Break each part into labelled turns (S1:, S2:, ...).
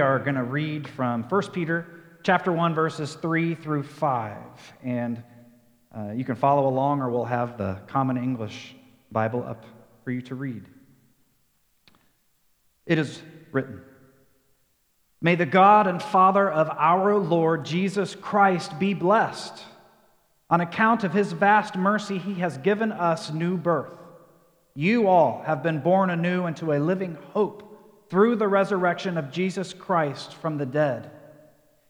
S1: we are going to read from 1 Peter chapter 1, verses 3 through 5. And uh, you can follow along, or we'll have the Common English Bible up for you to read. It is written May the God and Father of our Lord Jesus Christ be blessed. On account of his vast mercy, he has given us new birth. You all have been born anew into a living hope through the resurrection of Jesus Christ from the dead.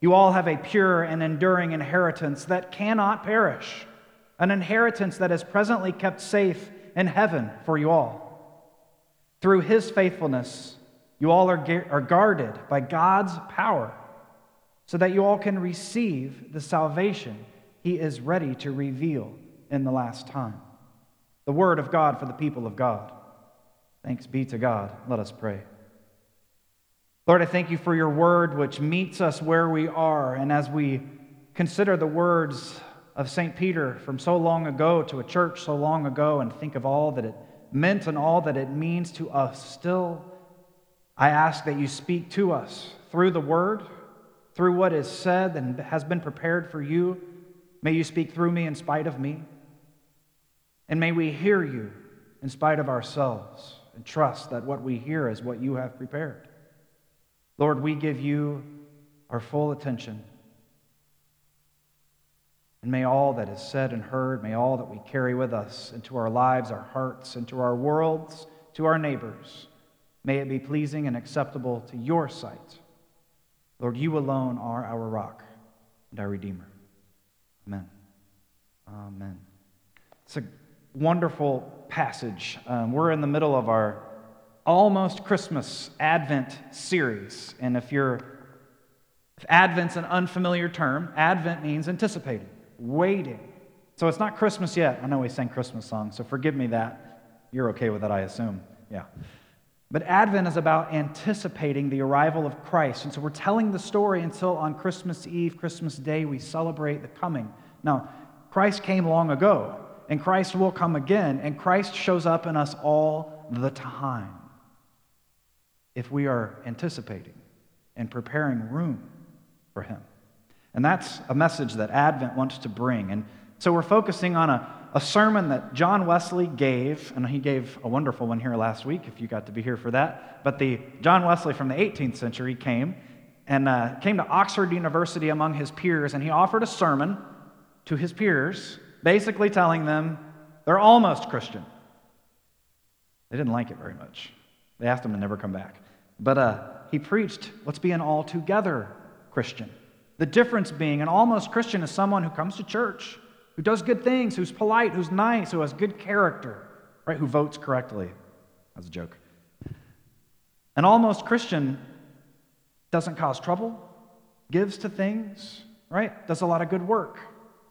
S1: You all have a pure and enduring inheritance that cannot perish, an inheritance that is presently kept safe in heaven for you all. Through his faithfulness, you all are, are guarded by God's power so that you all can receive the salvation he is ready to reveal in the last time. The word of God for the people of God. Thanks be to God. Let us pray. Lord, I thank you for your word, which meets us where we are. And as we consider the words of St. Peter from so long ago to a church so long ago and think of all that it meant and all that it means to us still, I ask that you speak to us through the word, through what is said and has been prepared for you. May you speak through me in spite of me. And may we hear you in spite of ourselves and trust that what we hear is what you have prepared. Lord, we give you our full attention. And may all that is said and heard, may all that we carry with us into our lives, our hearts, into our worlds, to our neighbors, may it be pleasing and acceptable to your sight. Lord, you alone are our rock and our Redeemer. Amen. Amen. It's a wonderful passage. Um, we're in the middle of our almost Christmas Advent series. And if you're, if Advent's an unfamiliar term, Advent means anticipating, waiting. So it's not Christmas yet. I know we sang Christmas songs, so forgive me that. You're okay with that, I assume. Yeah. But Advent is about anticipating the arrival of Christ. And so we're telling the story until on Christmas Eve, Christmas Day, we celebrate the coming. Now, Christ came long ago, and Christ will come again, and Christ shows up in us all the time if we are anticipating and preparing room for Him. And that's a message that Advent wants to bring. And so we're focusing on a, a sermon that John Wesley gave, and he gave a wonderful one here last week, if you got to be here for that. But the John Wesley from the 18th century came and uh, came to Oxford University among his peers, and he offered a sermon to his peers, basically telling them they're almost Christian. They didn't like it very much. They asked him to never come back. But uh, he preached, let's be an altogether Christian. The difference being an almost Christian is someone who comes to church, who does good things, who's polite, who's nice, who has good character, right? Who votes correctly. That's a joke. An almost Christian doesn't cause trouble, gives to things, right? Does a lot of good work,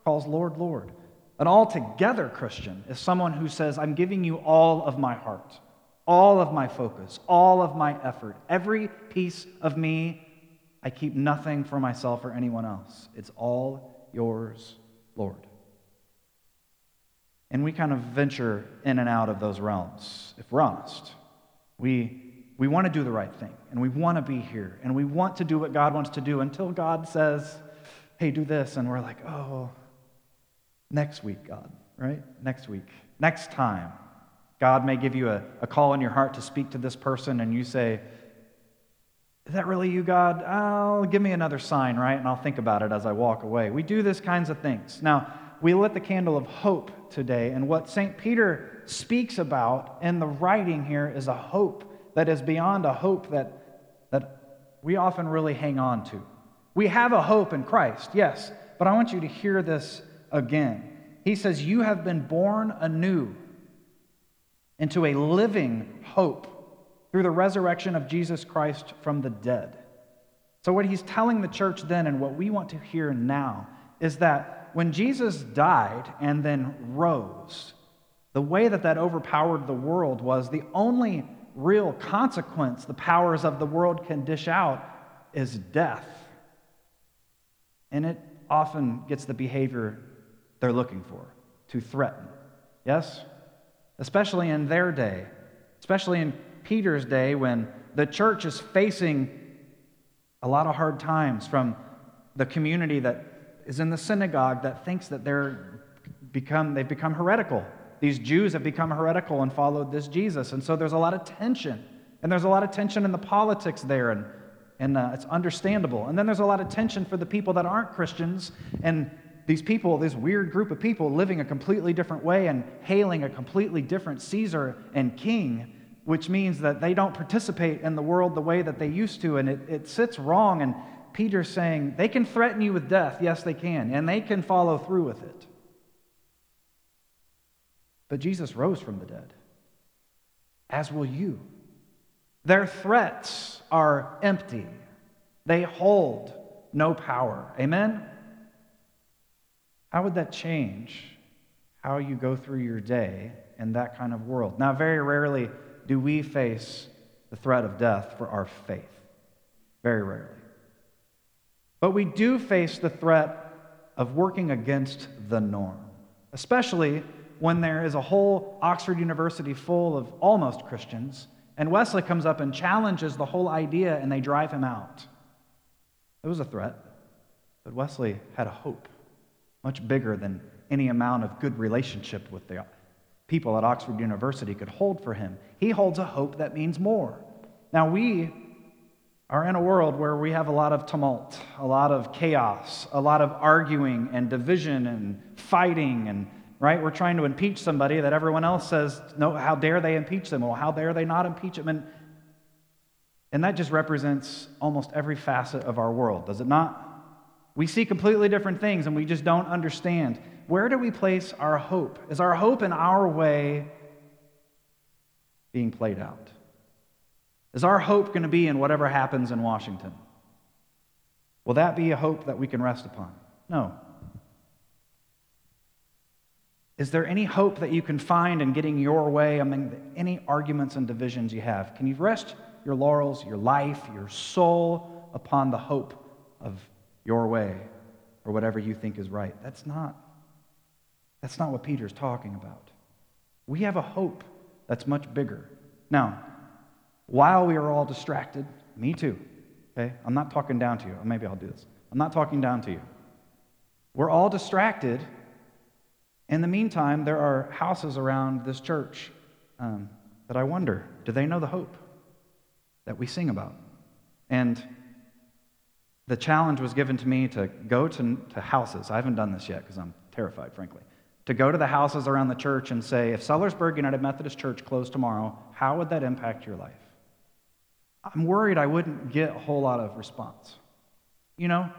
S1: calls Lord, Lord. An altogether Christian is someone who says, I'm giving you all of my heart all of my focus, all of my effort, every piece of me. I keep nothing for myself or anyone else. It's all yours, Lord. And we kind of venture in and out of those realms, if we're honest. We, we want to do the right thing, and we want to be here, and we want to do what God wants to do until God says, hey, do this. And we're like, oh, next week, God, right? Next week, next time. God may give you a, a call in your heart to speak to this person, and you say, Is that really you, God? Oh, give me another sign, right? And I'll think about it as I walk away. We do this kinds of things. Now, we lit the candle of hope today, and what St. Peter speaks about in the writing here is a hope that is beyond a hope that, that we often really hang on to. We have a hope in Christ, yes, but I want you to hear this again. He says, You have been born anew into a living hope through the resurrection of Jesus Christ from the dead. So, what he's telling the church then, and what we want to hear now, is that when Jesus died and then rose, the way that that overpowered the world was the only real consequence the powers of the world can dish out is death. And it often gets the behavior they're looking for to threaten. Yes? Especially in their day, especially in Peter's day when the church is facing a lot of hard times from the community that is in the synagogue that thinks that they're become, they've become heretical. These Jews have become heretical and followed this Jesus. And so there's a lot of tension. And there's a lot of tension in the politics there, and, and uh, it's understandable. And then there's a lot of tension for the people that aren't Christians, and these people, this weird group of people living a completely different way and hailing a completely different Caesar and king, which means that they don't participate in the world the way that they used to, and it, it sits wrong. And Peter's saying they can threaten you with death. Yes, they can, and they can follow through with it. But Jesus rose from the dead, as will you. Their threats are empty, they hold no power. Amen? How would that change how you go through your day in that kind of world? Now, very rarely do we face the threat of death for our faith. Very rarely. But we do face the threat of working against the norm, especially when there is a whole Oxford University full of almost Christians, and Wesley comes up and challenges the whole idea, and they drive him out. It was a threat, but Wesley had a hope much bigger than any amount of good relationship with the people at Oxford University could hold for him. He holds a hope that means more. Now, we are in a world where we have a lot of tumult, a lot of chaos, a lot of arguing and division and fighting and right? We're trying to impeach somebody that everyone else says, no, how dare they impeach them? Well, how dare they not impeach them? And, and that just represents almost every facet of our world, does it not? We see completely different things and we just don't understand. Where do we place our hope? Is our hope in our way being played out? Is our hope going to be in whatever happens in Washington? Will that be a hope that we can rest upon? No. Is there any hope that you can find in getting your way among any arguments and divisions you have? Can you rest your laurels, your life, your soul upon the hope of your way or whatever you think is right. That's not, that's not what Peter's talking about. We have a hope that's much bigger. Now, while we are all distracted, me too, okay? I'm not talking down to you. Maybe I'll do this. I'm not talking down to you. We're all distracted. In the meantime, there are houses around this church um, that I wonder do they know the hope that we sing about? And the challenge was given to me to go to, to houses. I haven't done this yet because I'm terrified, frankly. To go to the houses around the church and say, if Sellersburg United Methodist Church closed tomorrow, how would that impact your life? I'm worried I wouldn't get a whole lot of response. You know?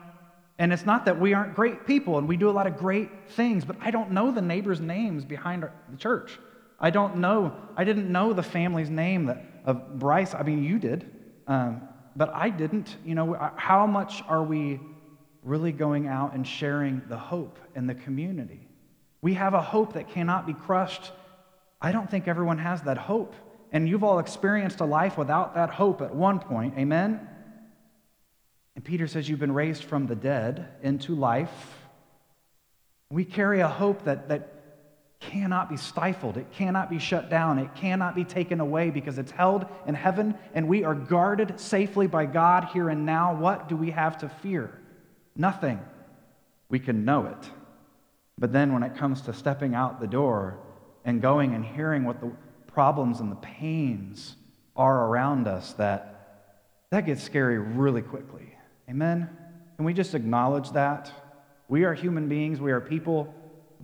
S1: And it's not that we aren't great people and we do a lot of great things, but I don't know the neighbors' names behind our, the church. I don't know, I didn't know the family's name that, of Bryce. I mean, you did. Um, but I didn't. You know, uh, how much are we really going out and sharing the hope in the community? We have a hope that cannot be crushed. I don't think everyone has that hope. And you've all experienced a life without that hope at one point. Amen? And Peter says, You've been raised from the dead into life. We carry a hope that, that cannot be stifled. It cannot be shut down. It cannot be taken away because it's held in heaven and we are guarded safely by God here and now. What do we have to fear? Nothing. We can know it. But then when it comes to stepping out the door and going and hearing what the problems and the pains are around us, that that gets scary really quickly. Amen. Can we just acknowledge that? We are human beings, we are people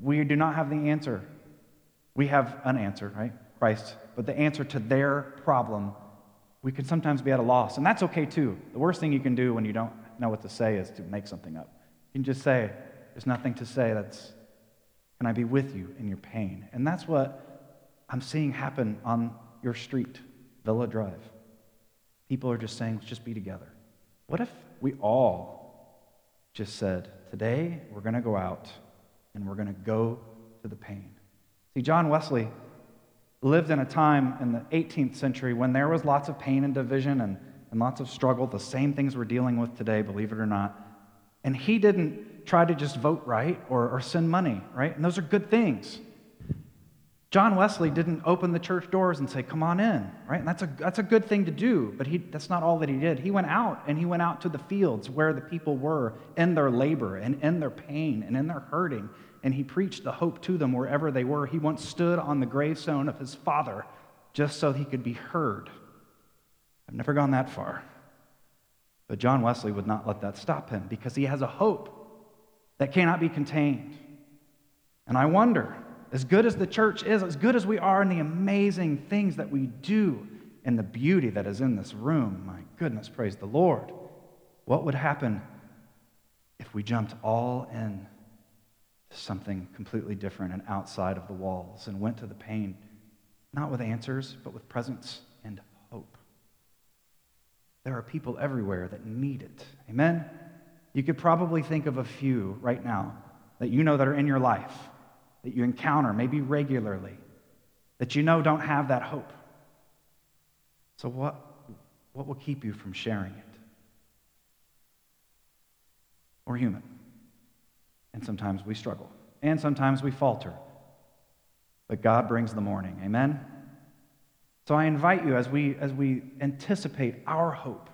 S1: we do not have the answer. We have an answer, right? Christ. But the answer to their problem, we can sometimes be at a loss. And that's okay too. The worst thing you can do when you don't know what to say is to make something up. You can just say, There's nothing to say. That's, can I be with you in your pain? And that's what I'm seeing happen on your street, Villa Drive. People are just saying, Let's just be together. What if we all just said, Today we're going to go out and we're going to go to the pain. See, John Wesley lived in a time in the 18th century when there was lots of pain and division and, and lots of struggle, the same things we're dealing with today, believe it or not. And he didn't try to just vote right or, or send money, right? And those are good things. John Wesley didn't open the church doors and say, Come on in, right? And that's a, that's a good thing to do, but he, that's not all that he did. He went out and he went out to the fields where the people were in their labor and in their pain and in their hurting, and he preached the hope to them wherever they were. He once stood on the gravestone of his father just so he could be heard. I've never gone that far. But John Wesley would not let that stop him because he has a hope that cannot be contained. And I wonder, as good as the church is, as good as we are in the amazing things that we do and the beauty that is in this room, my goodness, praise the Lord, what would happen if we jumped all in something completely different and outside of the walls and went to the pain, not with answers, but with presence and hope? There are people everywhere that need it. Amen? You could probably think of a few right now that you know that are in your life that you encounter, maybe regularly, that you know don't have that hope. So, what, what will keep you from sharing it? We're human. And sometimes we struggle. And sometimes we falter. But God brings the morning. Amen? So I invite you as we, as we anticipate our hope,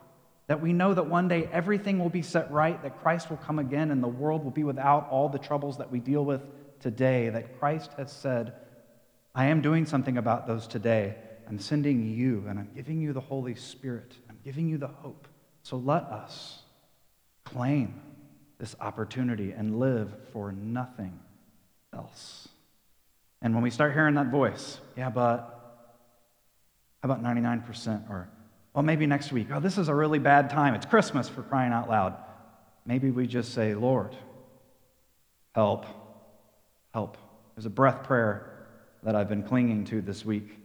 S1: that we know that one day everything will be set right, that Christ will come again, and the world will be without all the troubles that we deal with today that Christ has said, I am doing something about those today. I'm sending you, and I'm giving you the Holy Spirit. I'm giving you the hope. So let us claim this opportunity and live for nothing else. And when we start hearing that voice, yeah, but how about 99%? Or, well, maybe next week. Oh, this is a really bad time. It's Christmas for crying out loud. Maybe we just say, Lord, help help. There's a breath prayer that I've been clinging to this week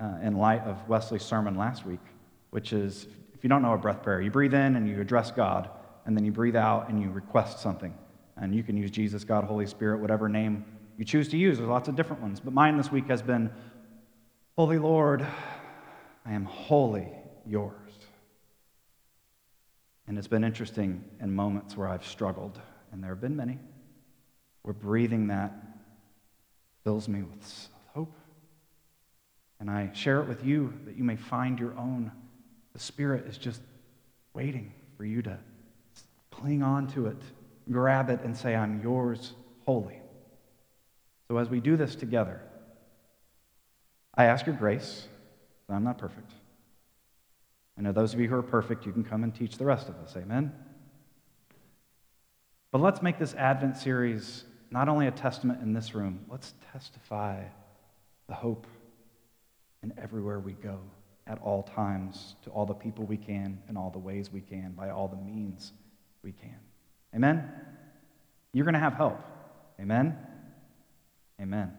S1: uh, in light of Wesley's sermon last week, which is if you don't know a breath prayer, you breathe in and you address God, and then you breathe out and you request something. And you can use Jesus, God, Holy Spirit, whatever name you choose to use. There's lots of different ones. But mine this week has been Holy Lord, I am wholly yours. And it's been interesting in moments where I've struggled, and there have been many where breathing that fills me with hope. And I share it with you that you may find your own. The Spirit is just waiting for you to cling on to it, grab it, and say, I'm yours wholly. So as we do this together, I ask your grace. I'm not perfect. I know those of you who are perfect, you can come and teach the rest of us. Amen? But let's make this Advent series not only a testament in this room, let's testify the hope in everywhere we go, at all times, to all the people we can, in all the ways we can, by all the means we can. Amen? You're going to have help. Amen? Amen.